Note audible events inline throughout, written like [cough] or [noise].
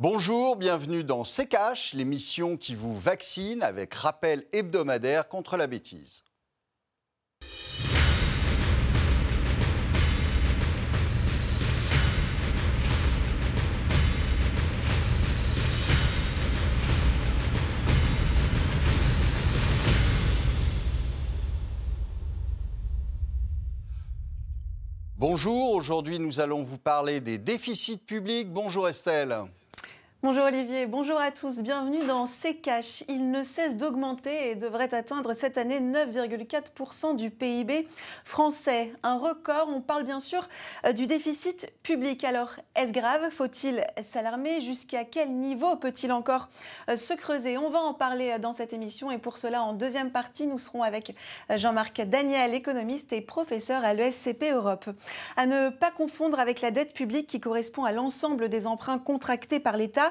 Bonjour, bienvenue dans C'est Cash, l'émission qui vous vaccine avec rappel hebdomadaire contre la bêtise. Bonjour, aujourd'hui nous allons vous parler des déficits publics. Bonjour Estelle. Bonjour Olivier, bonjour à tous, bienvenue dans C'est Cash. Il ne cesse d'augmenter et devrait atteindre cette année 9,4% du PIB français. Un record, on parle bien sûr euh, du déficit public. Alors, est-ce grave? Faut-il s'alarmer? Jusqu'à quel niveau peut-il encore euh, se creuser? On va en parler euh, dans cette émission et pour cela, en deuxième partie, nous serons avec Jean-Marc Daniel, économiste et professeur à l'ESCP Europe. À ne pas confondre avec la dette publique qui correspond à l'ensemble des emprunts contractés par l'État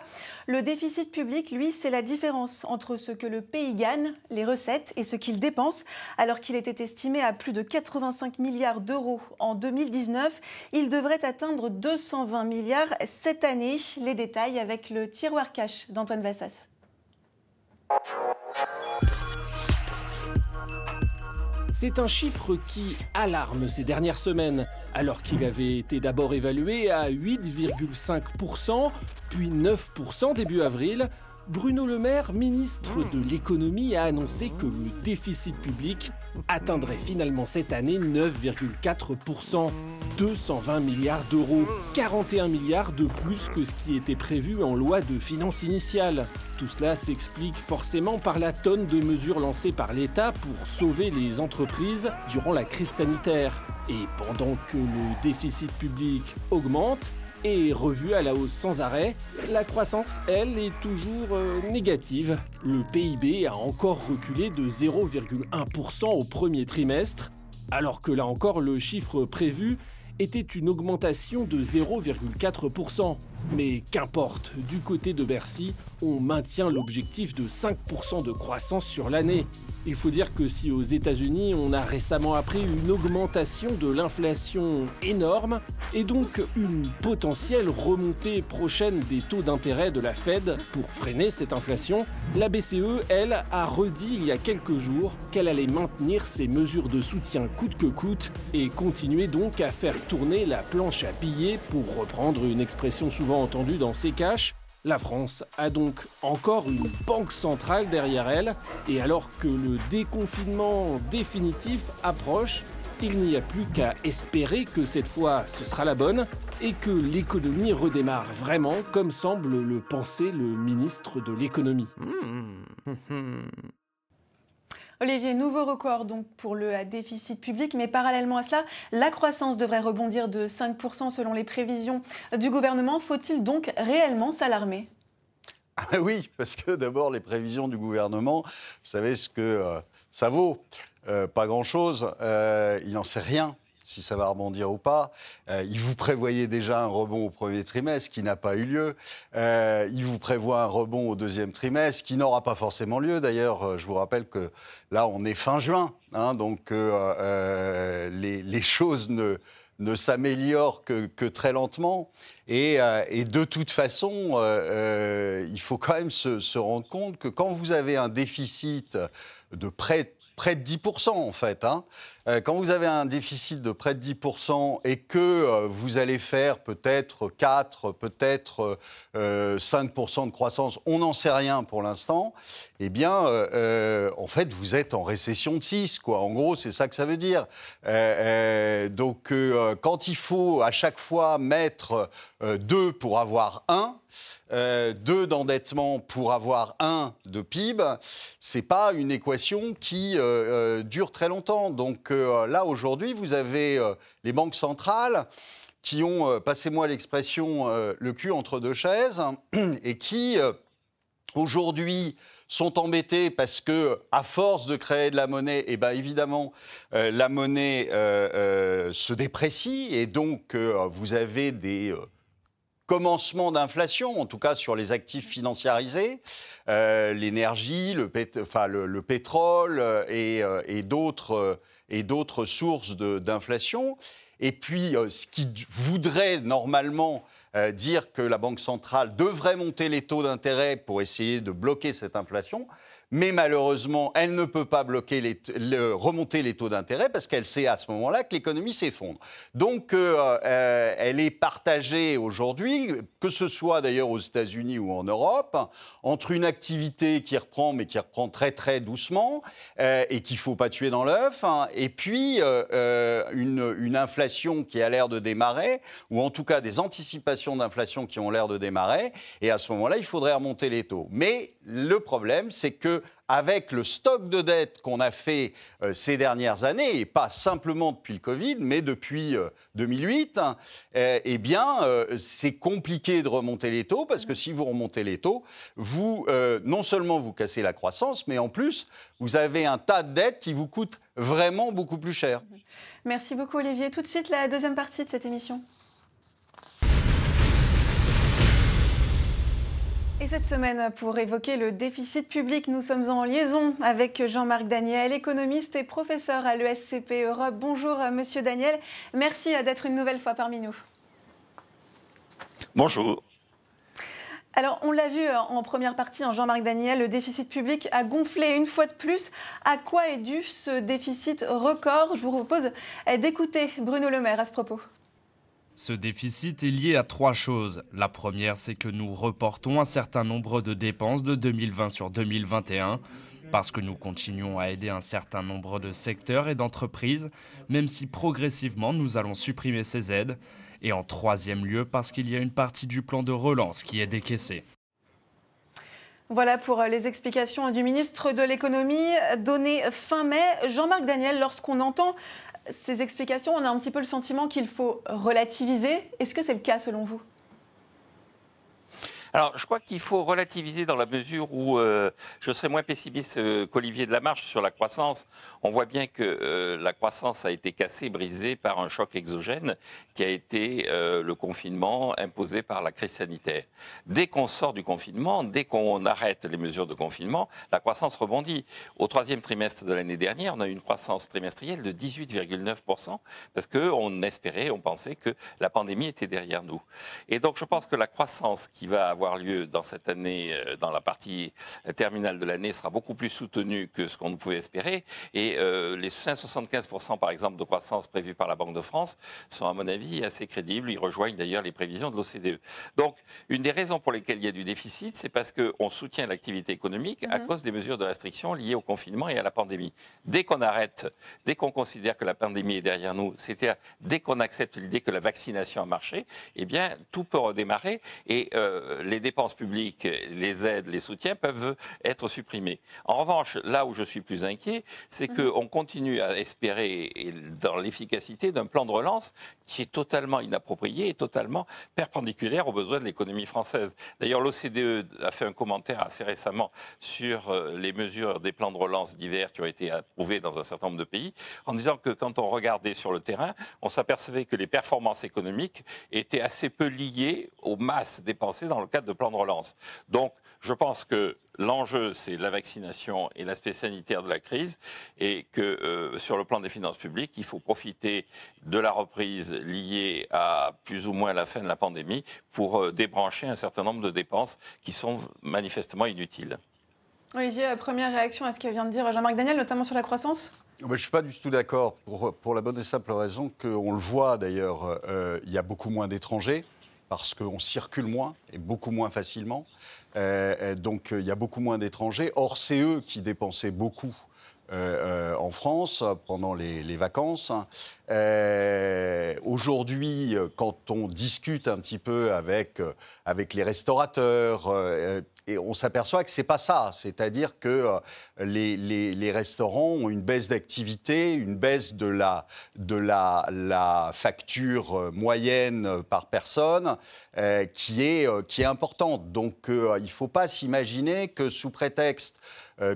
le déficit public, lui, c'est la différence entre ce que le pays gagne, les recettes, et ce qu'il dépense. Alors qu'il était estimé à plus de 85 milliards d'euros en 2019, il devrait atteindre 220 milliards cette année. Les détails avec le tiroir cash d'Antoine Vassas. C'est un chiffre qui alarme ces dernières semaines, alors qu'il avait été d'abord évalué à 8,5%, puis 9% début avril. Bruno Le Maire, ministre de l'économie, a annoncé que le déficit public atteindrait finalement cette année 9,4%, 220 milliards d'euros, 41 milliards de plus que ce qui était prévu en loi de finances initiale. Tout cela s'explique forcément par la tonne de mesures lancées par l'État pour sauver les entreprises durant la crise sanitaire. Et pendant que le déficit public augmente, et revue à la hausse sans arrêt, la croissance, elle, est toujours euh, négative. Le PIB a encore reculé de 0,1% au premier trimestre, alors que là encore le chiffre prévu était une augmentation de 0,4%. Mais qu'importe, du côté de Bercy, on maintient l'objectif de 5% de croissance sur l'année. Il faut dire que si aux États-Unis, on a récemment appris une augmentation de l'inflation énorme et donc une potentielle remontée prochaine des taux d'intérêt de la Fed pour freiner cette inflation, la BCE, elle, a redit il y a quelques jours qu'elle allait maintenir ses mesures de soutien coûte que coûte et continuer donc à faire tourner la planche à billets pour reprendre une expression souvent entendue dans ses caches la France a donc encore une banque centrale derrière elle, et alors que le déconfinement définitif approche, il n'y a plus qu'à espérer que cette fois ce sera la bonne et que l'économie redémarre vraiment comme semble le penser le ministre de l'économie. Olivier, nouveau record donc pour le déficit public, mais parallèlement à cela, la croissance devrait rebondir de 5% selon les prévisions du gouvernement. Faut-il donc réellement s'alarmer? Ah oui, parce que d'abord, les prévisions du gouvernement, vous savez ce que euh, ça vaut. Euh, pas grand-chose. Euh, il n'en sait rien si ça va rebondir ou pas. Euh, il vous prévoyait déjà un rebond au premier trimestre qui n'a pas eu lieu. Euh, il vous prévoit un rebond au deuxième trimestre qui n'aura pas forcément lieu. D'ailleurs, euh, je vous rappelle que là, on est fin juin, hein, donc les, choses ne, s'améliorent que, très lentement. Et, de toute façon, il faut quand même se, rendre compte que quand vous avez un déficit de près, près de 10% en fait, hein, quand vous avez un déficit de près de 10% et que euh, vous allez faire peut-être 4, peut-être 5% euh, de croissance, on n'en sait rien pour l'instant, eh bien, en fait, vous êtes en récession de 6, quoi. En gros, c'est ça que ça veut dire. donc, quand il faut à chaque fois mettre 2 pour avoir 1, 2 d'endettement pour avoir 1 de PIB, c'est pas une équation qui dure très longtemps. Donc, euh, là, aujourd'hui, vous avez euh, les banques centrales qui ont, euh, passez-moi l'expression, le cul entre deux chaises et qui, aujourd'hui, sont embêtés parce que, à force de créer de la monnaie, eh ben évidemment, la monnaie se déprécie et donc vous avez des commencements d'inflation, en tout cas sur les actifs financiarisés, l'énergie, le, pétrole et d'autres et d'autres sources d'inflation. Et puis, euh, ce qui voudrait normalement dire que la Banque centrale devrait monter les taux d'intérêt pour essayer de bloquer cette inflation mais malheureusement, elle ne peut pas bloquer les, remonter les taux d'intérêt parce qu'elle sait à ce moment-là que l'économie s'effondre. Donc, euh, euh, elle est partagée aujourd'hui, que ce soit d'ailleurs aux États-Unis ou en Europe, entre une activité qui reprend, mais qui reprend très très doucement euh, et qu'il ne faut pas tuer dans l'œuf, hein, et puis une, une, inflation qui a l'air de démarrer, ou en tout cas des anticipations d'inflation qui ont l'air de démarrer. Et à ce moment-là, il faudrait remonter les taux. Mais le problème, c'est que avec le stock de dettes qu'on a fait euh, ces dernières années, et pas simplement depuis le Covid, mais depuis 2008, euh, euh, eh bien, c'est compliqué de remonter les taux, parce que si vous remontez les taux, vous, non seulement vous cassez la croissance, mais en plus, vous avez un tas de dettes qui vous coûtent vraiment beaucoup plus cher. Merci beaucoup, Olivier. Tout de suite, la deuxième partie de cette émission. Et cette semaine, pour évoquer le déficit public, nous sommes en liaison avec Jean-Marc Daniel, économiste et professeur à l'ESCP Europe. Bonjour, monsieur Daniel. Merci d'être une nouvelle fois parmi nous. Bonjour. Alors, on l'a vu en première partie, en Jean-Marc Daniel, le déficit public a gonflé une fois de plus. À quoi est dû ce déficit record? Je vous propose d'écouter Bruno Le Maire à ce propos. Ce déficit est lié à trois choses. La première, c'est que nous reportons un certain nombre de dépenses de 2020 sur 2021 parce que nous continuons à aider un certain nombre de secteurs et d'entreprises, même si progressivement nous allons supprimer ces aides. Et en troisième lieu, parce qu'il y a une partie du plan de relance qui est décaissée. Voilà pour les explications du ministre de l'économie données fin mai. Jean-Marc Daniel, lorsqu'on entend ces explications, on a un petit peu le sentiment qu'il faut relativiser. Est-ce que c'est le cas selon vous? Alors, je crois qu'il faut relativiser dans la mesure où euh, je serais moins pessimiste euh, qu'Olivier de la Marche sur la croissance. On voit bien que euh, la croissance a été cassée, brisée par un choc exogène qui a été le confinement imposé par la crise sanitaire. Dès qu'on sort du confinement, dès qu'on arrête les mesures de confinement, la croissance rebondit. Au troisième trimestre de l'année dernière, on a eu une croissance trimestrielle de 18,9% parce qu'on espérait, on pensait que la pandémie était derrière nous. Et donc, je pense que la croissance qui va avoir lieu dans cette année, euh, dans la partie terminale de l'année, sera beaucoup plus soutenu que ce qu'on pouvait espérer. Et euh, les 5,75% par exemple de croissance prévus par la Banque de France sont à mon avis assez crédibles. Ils rejoignent d'ailleurs les prévisions de l'OCDE. Donc une des raisons pour lesquelles il y a du déficit, c'est parce qu'on soutient l'activité économique à mhm. cause des mesures de restriction liées au confinement et à la pandémie. Dès qu'on arrête, dès qu'on considère que la pandémie est derrière nous, c'est-à-dire dès qu'on accepte l'idée que la vaccination a marché, eh bien tout peut redémarrer et euh, les dépenses publiques, les aides, les soutiens peuvent être supprimés. En revanche, là où je suis plus inquiet, c'est mhm. qu'on continue à espérer dans l'efficacité d'un plan de relance qui est totalement inapproprié et totalement perpendiculaire aux besoins de l'économie française. D'ailleurs, l'OCDE a fait un commentaire assez récemment sur euh, les mesures des plans de relance divers qui ont été approuvés dans un certain nombre de pays, en disant que quand on regardait sur le terrain, on s'apercevait que les performances économiques étaient assez peu liées aux masses dépensées dans le cadre de plan de relance. Donc, je pense que l'enjeu, c'est la vaccination et l'aspect sanitaire de la crise, et que euh, sur le plan des finances publiques, il faut profiter de la reprise liée à plus ou moins la fin de la pandémie pour euh, débrancher un certain nombre de dépenses qui sont manifestement inutiles. Olivier, première réaction à ce que vient de dire Jean-Marc Daniel, notamment sur la croissance? Je ne suis pas du tout d'accord pour, pour, la bonne et simple raison qu'on le voit d'ailleurs, euh, il y a beaucoup moins d'étrangers parce qu'on circule moins et beaucoup moins facilement. Euh, euh, donc il y a beaucoup moins d'étrangers. Or, c'est eux qui dépensaient beaucoup euh, en France pendant les, vacances. Aujourd'hui, quand on discute un petit peu avec, avec les restaurateurs, et on s'aperçoit que c'est pas ça. C'est-à-dire que euh, les, restaurants ont une baisse d'activité, une baisse de la, facture euh, moyenne par personne euh, qui, est, qui est importante. Donc il ne faut pas s'imaginer que sous prétexte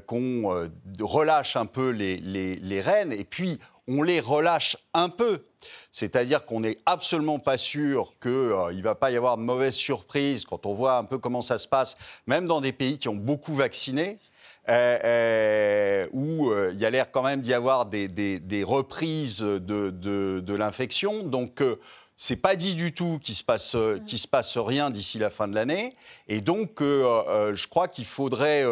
qu'on relâche un peu les, les, les rênes, et puis on les relâche un peu. C'est-à-dire qu'on n'est absolument pas sûr qu'il euh, ne va pas y avoir de mauvaises surprises quand on voit un peu comment ça se passe, même dans des pays qui ont beaucoup vacciné. Euh, euh, où il y a l'air quand même d'y avoir des, reprises de, de l'infection. Donc, c'est pas dit du tout qu'il se passe, se passe rien d'ici la fin de l'année. Et donc, je crois qu'il faudrait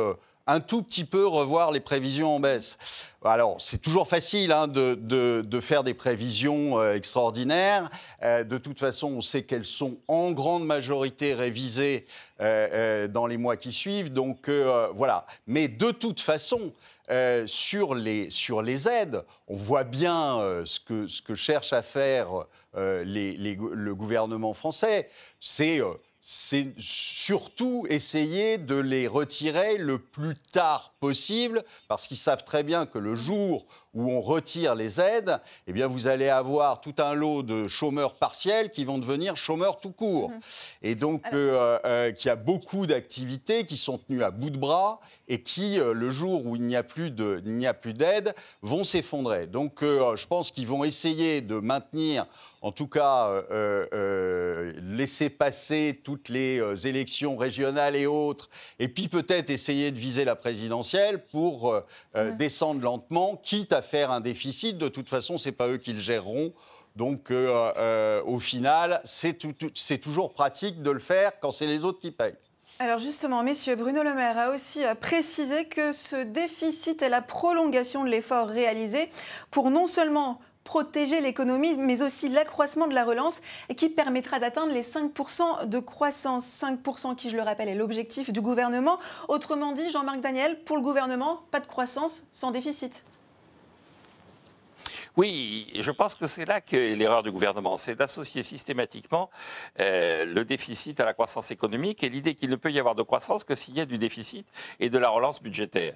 un tout petit peu revoir les prévisions en baisse. Alors, c'est toujours facile hein, de, faire des prévisions euh, extraordinaires. Euh, de toute façon, on sait qu'elles sont en grande majorité révisées euh, dans les mois qui suivent. Donc, voilà. Mais de toute façon, sur, les, aides, on voit bien ce, que, ce que cherche à faire le gouvernement français. C'est c'est surtout essayer de les retirer le plus tard possible, parce qu'ils savent très bien que le jour où on retire les aides, eh bien vous allez avoir tout un lot de chômeurs partiels qui vont devenir chômeurs tout court. Mhm. Et donc, euh, euh, qu'il y a beaucoup d'activités qui sont tenues à bout de bras et qui, euh, le jour où il n'y a plus d'aide, vont s'effondrer. Donc, je pense qu'ils vont essayer de maintenir, en tout cas, laisser passer toutes les élections régionales et autres, et puis peut-être essayer de viser la présidentielle pour descendre lentement, quitte à faire un déficit. De toute façon, ce n'est pas eux qui le géreront. Donc, euh, euh, au final, c'est toujours pratique de le faire quand c'est les autres qui payent. Alors justement, messieurs, Bruno Le Maire a aussi euh, précisé que ce déficit est la prolongation de l'effort réalisé pour non seulement protéger l'économie, mais aussi l'accroissement de la relance qui permettra d'atteindre les 5% de croissance. 5% qui, je le rappelle, est l'objectif du gouvernement. Autrement dit, Jean-Marc Daniel, pour le gouvernement, pas de croissance sans déficit. Oui, je pense que c'est là que l'erreur du gouvernement, c'est d'associer systématiquement euh, le déficit à la croissance économique et l'idée qu'il ne peut y avoir de croissance que s'il y a du déficit et de la relance budgétaire.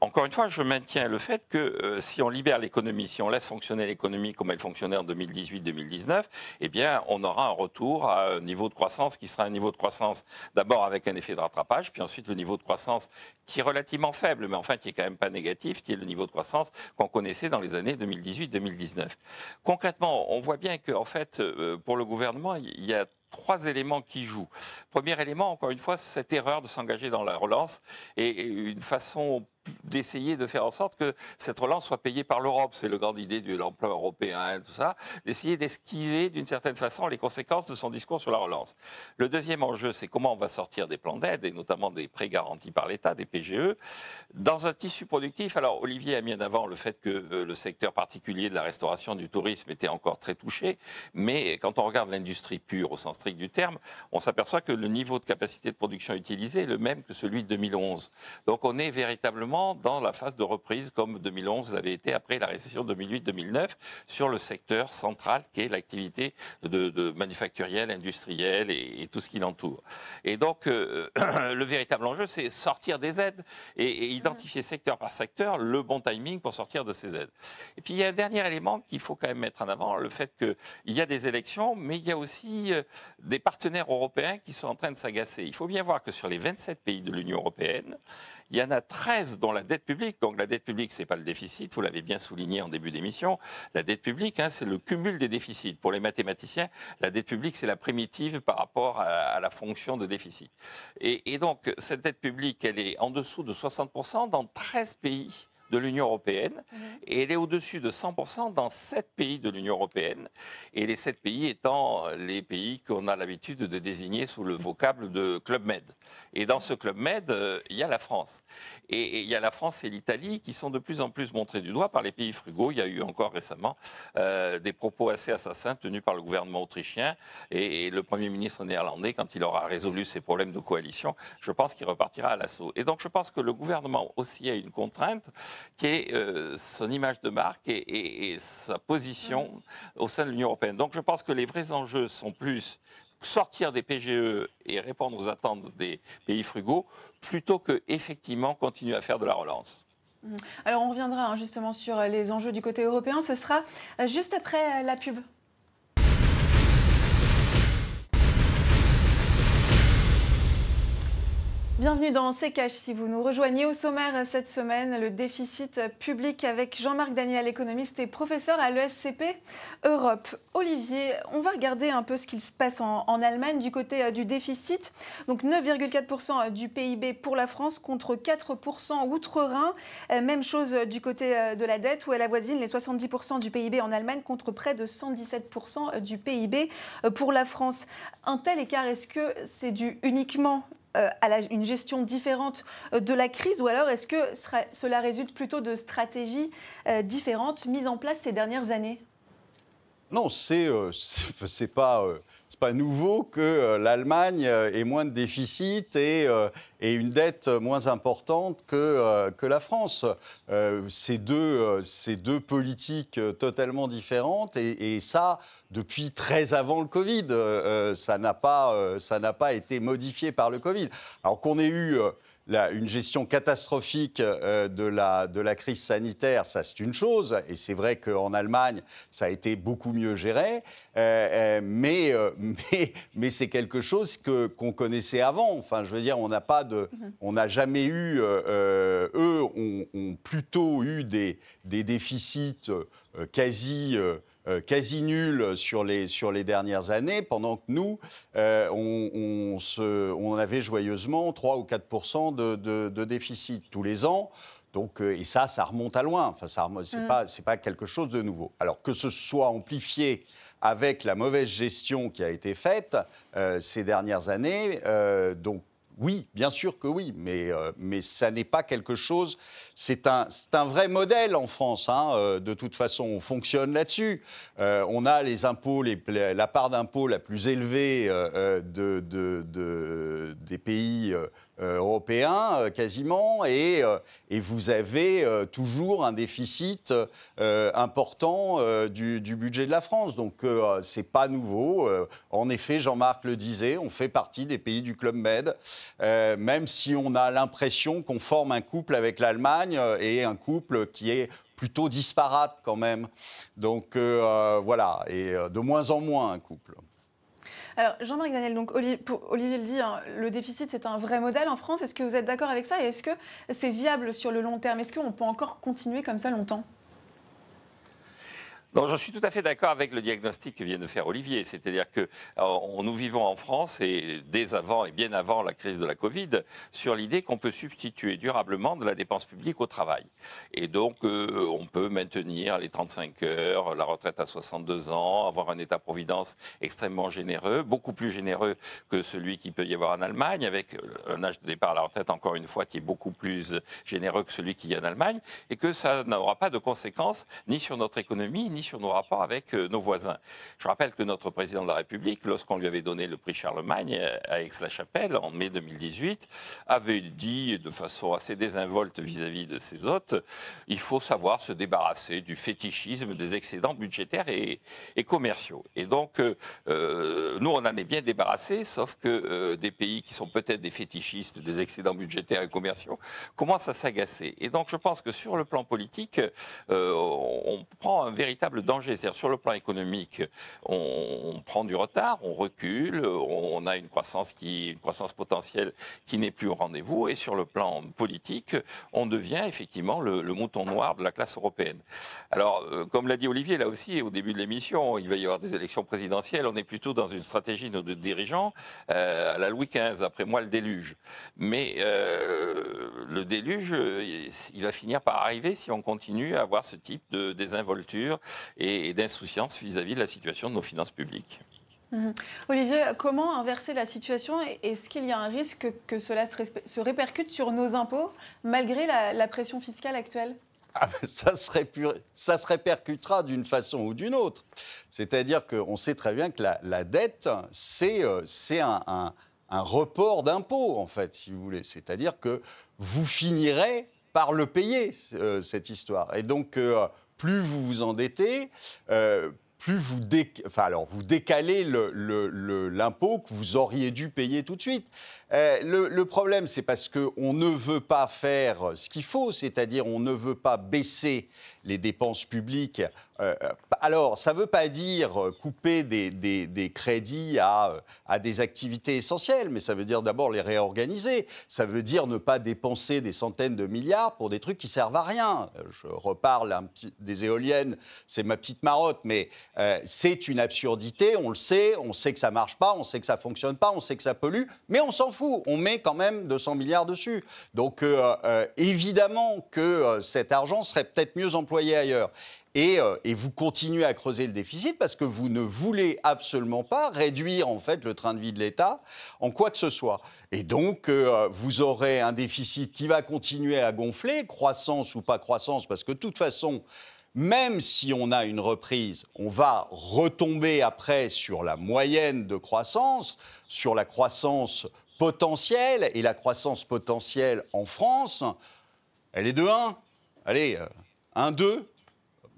Encore une fois, je maintiens le fait que euh, si on libère l'économie, si on laisse fonctionner l'économie comme elle fonctionnait en 2018-2019, eh bien, on aura un retour à un niveau de croissance qui sera un niveau de croissance d'abord avec un effet de rattrapage, puis ensuite le niveau de croissance qui est relativement faible, mais enfin qui est quand même pas négatif, qui est le niveau de croissance qu'on connaissait dans les années 2018-2019. 2019. Concrètement, on voit bien que, en fait, euh, pour le gouvernement, il y a trois éléments qui jouent. Premier élément, encore une fois, cette erreur de s'engager dans la relance et une façon d'essayer de faire en sorte que cette relance soit payée par l'Europe. C'est le grande idée de l'emploi européen, tout ça. D'essayer d'esquiver d'une certaine façon les conséquences de son discours sur la relance. Le deuxième enjeu, c'est comment on va sortir des plans d'aide et notamment des prêts garantis par l'État, des PGE, dans un tissu productif. Alors Olivier a mis en avant le fait que euh, le secteur particulier de la restauration, du tourisme était encore très touché, mais quand on regarde l'industrie pure au sens strict du terme, on s'aperçoit que le niveau de capacité de production utilisé est le même que celui de 2011. Donc on est véritablement dans la phase de reprise comme 2011 l'avait été après la récession 2008-2009 sur le secteur central qui est l'activité de, manufacturielle, industrielle et, tout ce qui l'entoure. Et donc euh, [clears throat] le véritable enjeu, c'est sortir des aides et, identifier secteur par secteur le bon timing pour sortir de ces aides. Et puis il y a un dernier élément qu'il faut quand même mettre en avant, le fait qu'il y a des élections, mais il y a aussi euh, des partenaires européens qui sont en train de s'agacer. Il faut bien voir que sur les 27 pays de l'Union européenne, il y en a 13 dont la dette publique, donc la dette publique, ce n'est pas le déficit, vous l'avez bien souligné en début d'émission, la dette publique, hein, c'est le cumul des déficits. Pour les mathématiciens, la dette publique, c'est la primitive par rapport à, la fonction de déficit. Et, et donc, cette dette publique, elle est en dessous de 60% dans 13 pays de l'Union européenne mhm. et elle est au-dessus de 100% dans sept pays de l'Union européenne. Et les sept pays étant les pays qu'on a l'habitude de désigner sous le vocable de Club Med. Et dans ce Club Med, euh, il y a la France. Et, il y a la France et l'Italie qui sont de plus en plus montrés du doigt par les pays frugaux. Il y a eu encore récemment euh, des propos assez assassins tenus par le gouvernement autrichien et, le Premier ministre néerlandais, quand il aura résolu ses problèmes de coalition, je pense qu'il repartira à l'assaut. Et donc je pense que le gouvernement aussi a une contrainte qui est euh, son image de marque et, sa position au sein de l'Union européenne. Donc je pense que les vrais enjeux sont plus sortir des PGE et répondre aux attentes des pays frugaux, plutôt que effectivement continuer à faire de la relance. Mmh. Alors on reviendra hein, justement sur les enjeux du côté européen. Ce sera euh, juste après la pub. Bienvenue dans C'est Cash. Si vous nous rejoignez au sommaire cette semaine, le déficit public avec Jean-Marc Daniel, économiste et professeur à l'ESCP Europe. Olivier, on va regarder un peu ce qui se passe en, Allemagne du côté euh, du déficit. Donc 9,4% du PIB pour la France contre 4% outre-Rhin. Euh, même chose du côté euh, de la dette où elle avoisine les 70% du PIB en Allemagne contre près de 117% du PIB pour la France. Un tel écart, est-ce que c'est dû uniquement euh, à une gestion différente euh, de la crise ou alors est-ce que cela résulte plutôt de stratégies euh, différentes mises en place ces dernières années? Non, c'est [laughs] pas c'est pas nouveau que euh, l'Allemagne euh, ait moins de déficit et, euh, une dette moins importante que, la France. c'est deux, deux politiques totalement différentes et, ça depuis très avant le Covid. ça ça n'a pas été modifié par le Covid. Alors qu'on ait eu une gestion catastrophique euh, de, la, de la crise sanitaire, ça c'est une chose, et c'est vrai qu'en Allemagne, ça a été beaucoup mieux géré, euh, euh, mais, [laughs] mais, mais c'est quelque chose que, qu'on connaissait avant. Enfin, je veux dire, on n'a pas de, mhm. on n'a jamais eu, eux ont, ont, plutôt eu des, des déficits quasi euh, quasi nul sur les, sur les dernières années, pendant que nous, euh, on, se, on, avait joyeusement 3 ou 4 de, de, déficit tous les ans. Donc, euh, et ça, ça remonte à loin. Enfin, ça c'est mm. pas, pas quelque chose de nouveau. Alors que ce soit amplifié avec la mauvaise gestion qui a été faite ces dernières années, donc oui, bien sûr que oui, mais, euh, mais ça n'est pas quelque chose. C'est un, un, vrai modèle en France. Hein, euh, de toute façon, on fonctionne là-dessus. Euh, on a les impôts, la part d'impôts la plus élevée de, de, des pays européen euh, quasiment, et, euh, et, vous avez toujours un déficit important du, budget de la France. Donc c'est pas nouveau. en effet, Jean-Marc le disait, on fait partie des pays du Club Med, même si on a l'impression qu'on forme un couple avec l'Allemagne et un couple qui est plutôt disparate quand même. Donc voilà, et de moins en moins un couple. Alors, Jean-Marc Daniel, donc Olivier, le dit, hein, le déficit, c'est un vrai modèle en France. Est-ce que vous êtes d'accord avec ça? Et est-ce que c'est viable sur le long terme? Est-ce qu'on peut encore continuer comme ça longtemps? Non, je suis tout à fait d'accord avec le diagnostic que vient de faire Olivier. C'est-à-dire que euh, nous vivons en France, et dès avant et bien avant la crise de la Covid, sur l'idée qu'on peut substituer durablement de la dépense publique au travail. Et donc, euh, on peut maintenir les 35 heures, la retraite à 62 ans, avoir un État-providence extrêmement généreux, beaucoup plus généreux que celui qui peut y avoir en Allemagne, avec un âge de départ à la retraite, encore une fois, qui est beaucoup plus généreux que celui qu'il y a en Allemagne, et que ça n'aura pas de conséquences ni sur notre économie, ni sur nos rapports avec euh, nos voisins. Je rappelle que notre président de la République, lorsqu'on lui avait donné le prix Charlemagne euh, à Aix-la-Chapelle en mai 2018, avait dit de façon assez désinvolte vis-à-vis de ses hôtes, il faut savoir se débarrasser du fétichisme des excédents budgétaires et, commerciaux. Et donc, euh, nous, on en est bien débarrassés, sauf que des pays qui sont peut-être des fétichistes des excédents budgétaires et commerciaux commencent à s'agacer. Et donc, je pense que sur le plan politique, on prend un véritable danger c'est-à-dire sur le plan économique, on, prend du retard, on recule, on a une croissance, qui, une croissance potentielle qui n'est plus au rendez-vous. Et sur le plan politique, on devient effectivement le, mouton noir de la classe européenne. Alors, euh, comme l'a dit Olivier, là aussi, au début de l'émission, il va y avoir des élections présidentielles. On est plutôt dans une stratégie de dirigeants euh, à la Louis XV, après moi le déluge. Mais euh, le déluge, il va finir par arriver si on continue à avoir ce type de désinvolture et, d'insouciance vis-à-vis de la situation de nos finances publiques. Mhm. Olivier, comment inverser la situation Est-ce qu'il y a un risque que cela se, répercute sur nos impôts malgré la, pression fiscale actuelle? Ah ben, ça, se répercutera d'une façon ou d'une autre. C'est-à-dire qu'on sait très bien que la, dette, c'est euh, un, report d'impôts, en fait, si vous voulez. C'est-à-dire que vous finirez par le payer, euh, cette histoire. Et donc, euh, plus vous vous endettez, euh, plus vous, décalez l'impôt que vous auriez dû payer tout de suite. Euh, le, problème, c'est parce qu'on ne veut pas faire ce qu'il faut, c'est-à-dire on ne veut pas baisser les dépenses publiques. Euh, alors, ça ne veut pas dire couper des, crédits à, des activités essentielles, mais ça veut dire d'abord les réorganiser. Ça veut dire ne pas dépenser des centaines de milliards pour des trucs qui servent à rien. Je reparle des éoliennes, c'est ma petite marotte, mais euh, c'est une absurdité, on le sait, on sait que ça marche pas, on sait que ça fonctionne pas, on sait que ça pollue, mais on s'en fout, on met quand même 200 milliards dessus. Donc euh, euh, évidemment que cet argent serait peut-être mieux employé ailleurs. Et, et, vous continuez à creuser le déficit parce que vous ne voulez absolument pas réduire en fait le train de vie de l'État en quoi que ce soit. Et donc vous aurez un déficit qui va continuer à gonfler, croissance ou pas croissance, parce que de toute façon même si on a une reprise, on va retomber après sur la moyenne de croissance, sur la croissance potentielle. Et la croissance potentielle en France, elle est de 1. Allez, 1, euh, 2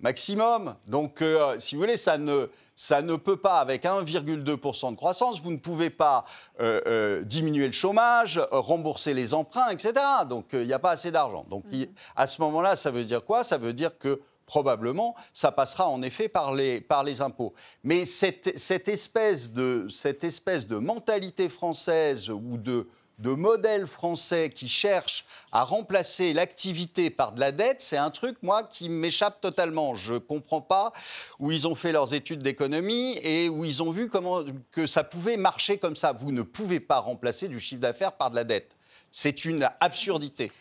maximum. Donc, euh, si vous voulez, ça ne, ça ne peut pas, avec 1,2% de croissance, vous ne pouvez pas euh, diminuer le chômage, rembourser les emprunts, etc. Donc, il n'y a pas assez d'argent. Donc, mmh. à ce moment-là, ça veut dire quoi? Ça veut dire que probablement, ça passera en effet par les, impôts. Mais cette, espèce de, cette espèce de mentalité française ou de, de modèle français qui cherche à remplacer l'activité par de la dette, c'est un truc, moi, qui m'échappe totalement. Je ne comprends pas où ils ont fait leurs études d'économie et où ils ont vu comment, que ça pouvait marcher comme ça. Vous ne pouvez pas remplacer du chiffre d'affaires par de la dette. C'est une absurdité.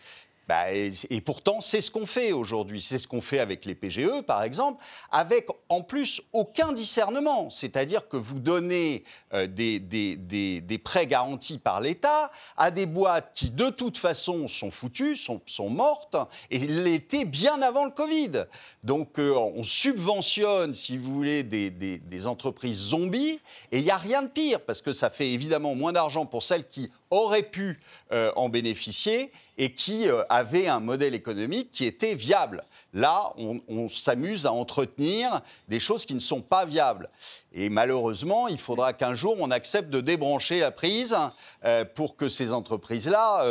Bah, et, pourtant, c'est ce qu'on fait aujourd'hui. C'est ce qu'on fait avec les PGE, par exemple, avec en plus aucun discernement. C'est-à-dire que vous donnez euh, des, prêts garantis par l'État à des boîtes qui, de toute façon, sont foutues, sont, sont mortes, et l'étaient bien avant le Covid. Donc, euh, on subventionne, si vous voulez, des, entreprises zombies, et il n'y a rien de pire, parce que ça fait évidemment moins d'argent pour celles qui auraient pu euh, en bénéficier et qui euh, avaient un modèle économique qui était viable. Là, on, s'amuse à entretenir des choses qui ne sont pas viables. Et malheureusement, il faudra qu'un jour, on accepte de débrancher la prise euh, pour que ces entreprises-là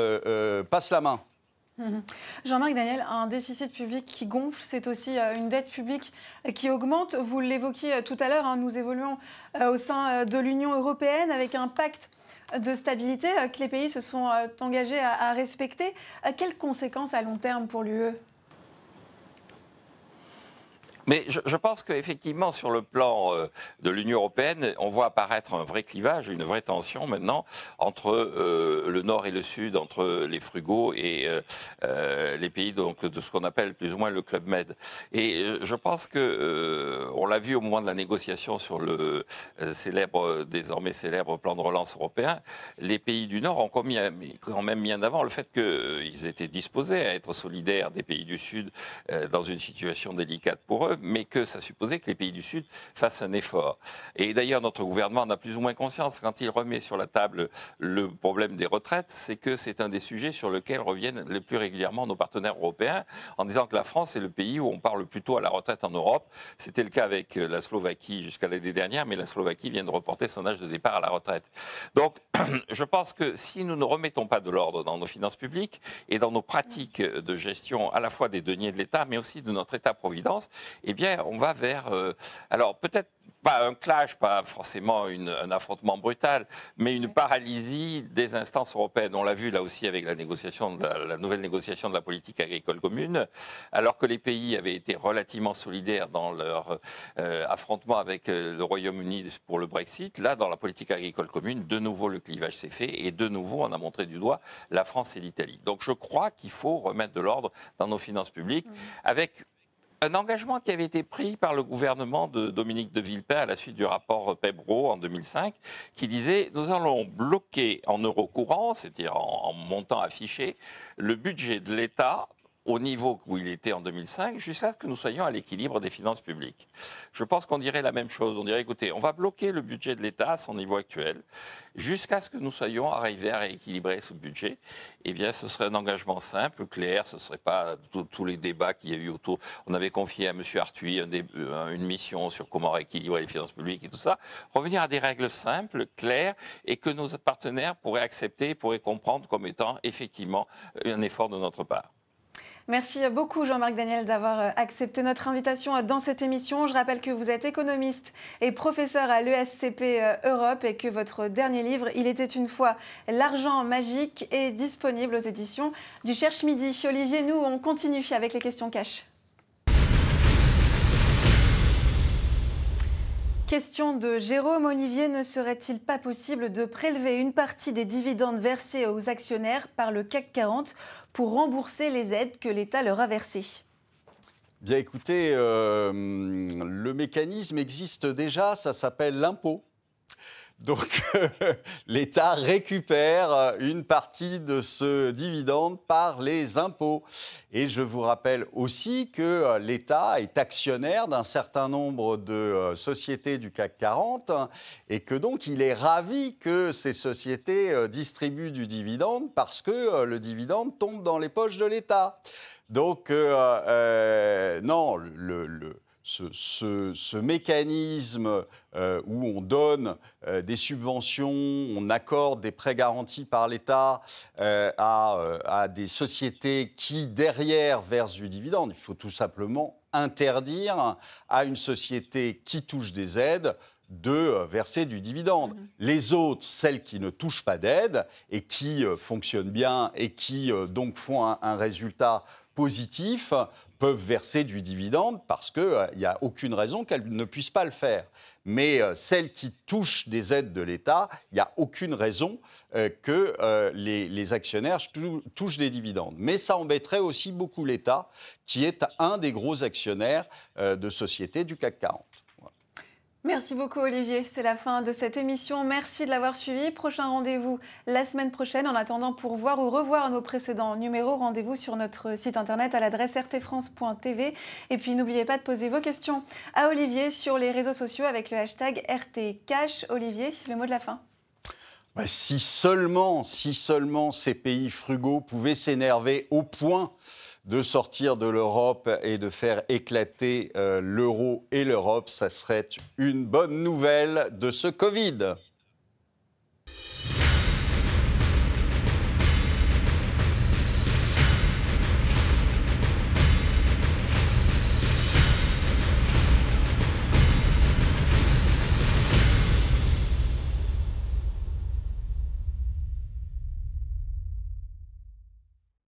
passent la main. [laughs] Jean-Marc Daniel, un déficit public qui gonfle, c'est aussi une dette publique qui augmente. Vous l'évoquiez tout à l'heure, hein, nous évoluons au sein de l'Union européenne avec un pacte de stabilité euh, que les pays se sont euh, engagés à, respecter. Euh, quelles conséquences à long terme pour l'UE mais je, pense qu'effectivement, sur le plan euh, de l'Union européenne, on voit apparaître un vrai clivage, une vraie tension maintenant entre euh, le Nord et le Sud, entre les frugaux et euh, les pays donc, de ce qu'on appelle plus ou moins le Club Med. Et je pense que, on l'a vu au moment de la négociation sur le célèbre, désormais célèbre plan de relance européen, les pays du Nord ont quand même mis en avant le fait qu'ils étaient disposés à être solidaires des pays du Sud dans une situation délicate pour eux mais que ça supposait que les pays du Sud fassent un effort. Et d'ailleurs, notre gouvernement en a plus ou moins conscience. Quand il remet sur la table le problème des retraites, c'est que c'est un des sujets sur lesquels reviennent le plus régulièrement nos partenaires européens, en disant que la France est le pays où on parle plutôt à la retraite en Europe. C'était le cas avec la Slovaquie jusqu'à l'année dernière, mais la Slovaquie vient de reporter son âge de départ à la retraite. Donc, [clears throat] je pense que si nous ne remettons pas de l'ordre dans nos finances publiques et dans nos pratiques de gestion à la fois des deniers de l'État, mais aussi de notre État-providence, eh bien, on va vers. Euh, alors, peut-être pas un clash, pas forcément un affrontement brutal, mais une paralysie des instances européennes. On l'a vu là aussi avec la négociation, de la, nouvelle négociation de la politique agricole commune, alors que les pays avaient été relativement solidaires dans leur euh, affrontement avec euh, le Royaume-Uni pour le Brexit. Là, dans la politique agricole commune, de nouveau le clivage s'est fait et de nouveau on a montré du doigt la France et l'Italie. Donc je crois qu'il faut remettre de l'ordre dans nos finances publiques avec un engagement qui avait été pris par le gouvernement de Dominique de Villepin à la suite du rapport Pebro en 2005, qui disait nous allons bloquer en euros courants, c'est-à-dire en, montant affiché, le budget de l'État au niveau où il était en 2005 jusqu'à ce que nous soyons à l'équilibre des finances publiques. Je pense qu'on dirait la même chose. On dirait, écoutez, on va bloquer le budget de l'État à son niveau actuel jusqu'à ce que nous soyons arrivés à rééquilibrer ce budget. Eh bien, ce serait un engagement simple, clair. Ce ne serait pas tous les débats qu'il y a eu autour. On avait confié à M. Arthuis une mission sur comment rééquilibrer les finances publiques et tout ça. Revenir à des règles simples, claires, et que nos partenaires pourraient accepter, pourraient comprendre comme étant effectivement un effort de notre part. Merci beaucoup Jean-Marc Daniel d'avoir euh, accepté notre invitation euh, dans cette émission. Je rappelle que vous êtes économiste et professeur à l'ESCP euh, Europe et que votre dernier livre, Il était une fois l'argent magique, est disponible aux éditions du Cherche Midi. Olivier, nous, on continue avec les questions cash. Question de Jérôme Olivier, ne serait-il pas possible de prélever une partie des dividendes versés aux actionnaires par le CAC 40 pour rembourser les aides que l'État leur a versées? Bien écoutez, euh, le mécanisme existe déjà, ça s'appelle l'impôt. Donc [laughs] l'État récupère une partie de ce dividende par les impôts. Et je vous rappelle aussi que l'État est actionnaire d'un certain nombre de euh, sociétés du CAC 40 et que donc il est ravi que ces sociétés euh, distribuent du dividende parce que euh, le dividende tombe dans les poches de l'État. Donc non, le ce, mécanisme euh, où on donne euh, des subventions, on accorde des prêts garantis par l'État euh, à, à, des sociétés qui, derrière, versent du dividende. Il faut tout simplement interdire à une société qui touche des aides de verser du dividende. Mmh. Les autres, celles qui ne touchent pas d'aide et qui fonctionnent bien et qui donc font un, un résultat positif, peuvent verser du dividende parce qu'il n'y euh, a aucune raison qu'elles ne puissent pas le faire. Mais euh, celles qui touchent des aides de l'État, il n'y a aucune raison euh, que les, actionnaires touchent des dividendes. Mais ça embêterait aussi beaucoup l'État, qui est un des gros actionnaires de sociétés du CAC 40. Merci beaucoup Olivier, c'est la fin de cette émission. Merci de l'avoir suivi. Prochain rendez-vous la semaine prochaine. En attendant, pour voir ou revoir nos précédents numéros, rendez-vous sur notre site internet à l'adresse rtfrance.tv. Et puis n'oubliez pas de poser vos questions à Olivier sur les réseaux sociaux avec le hashtag RTCash. Olivier, le mot de la fin. Bah, si seulement, si seulement ces pays frugaux pouvaient s'énerver au point de sortir de l'Europe et de faire éclater euh, l'euro et l'Europe, ça serait une bonne nouvelle de ce Covid.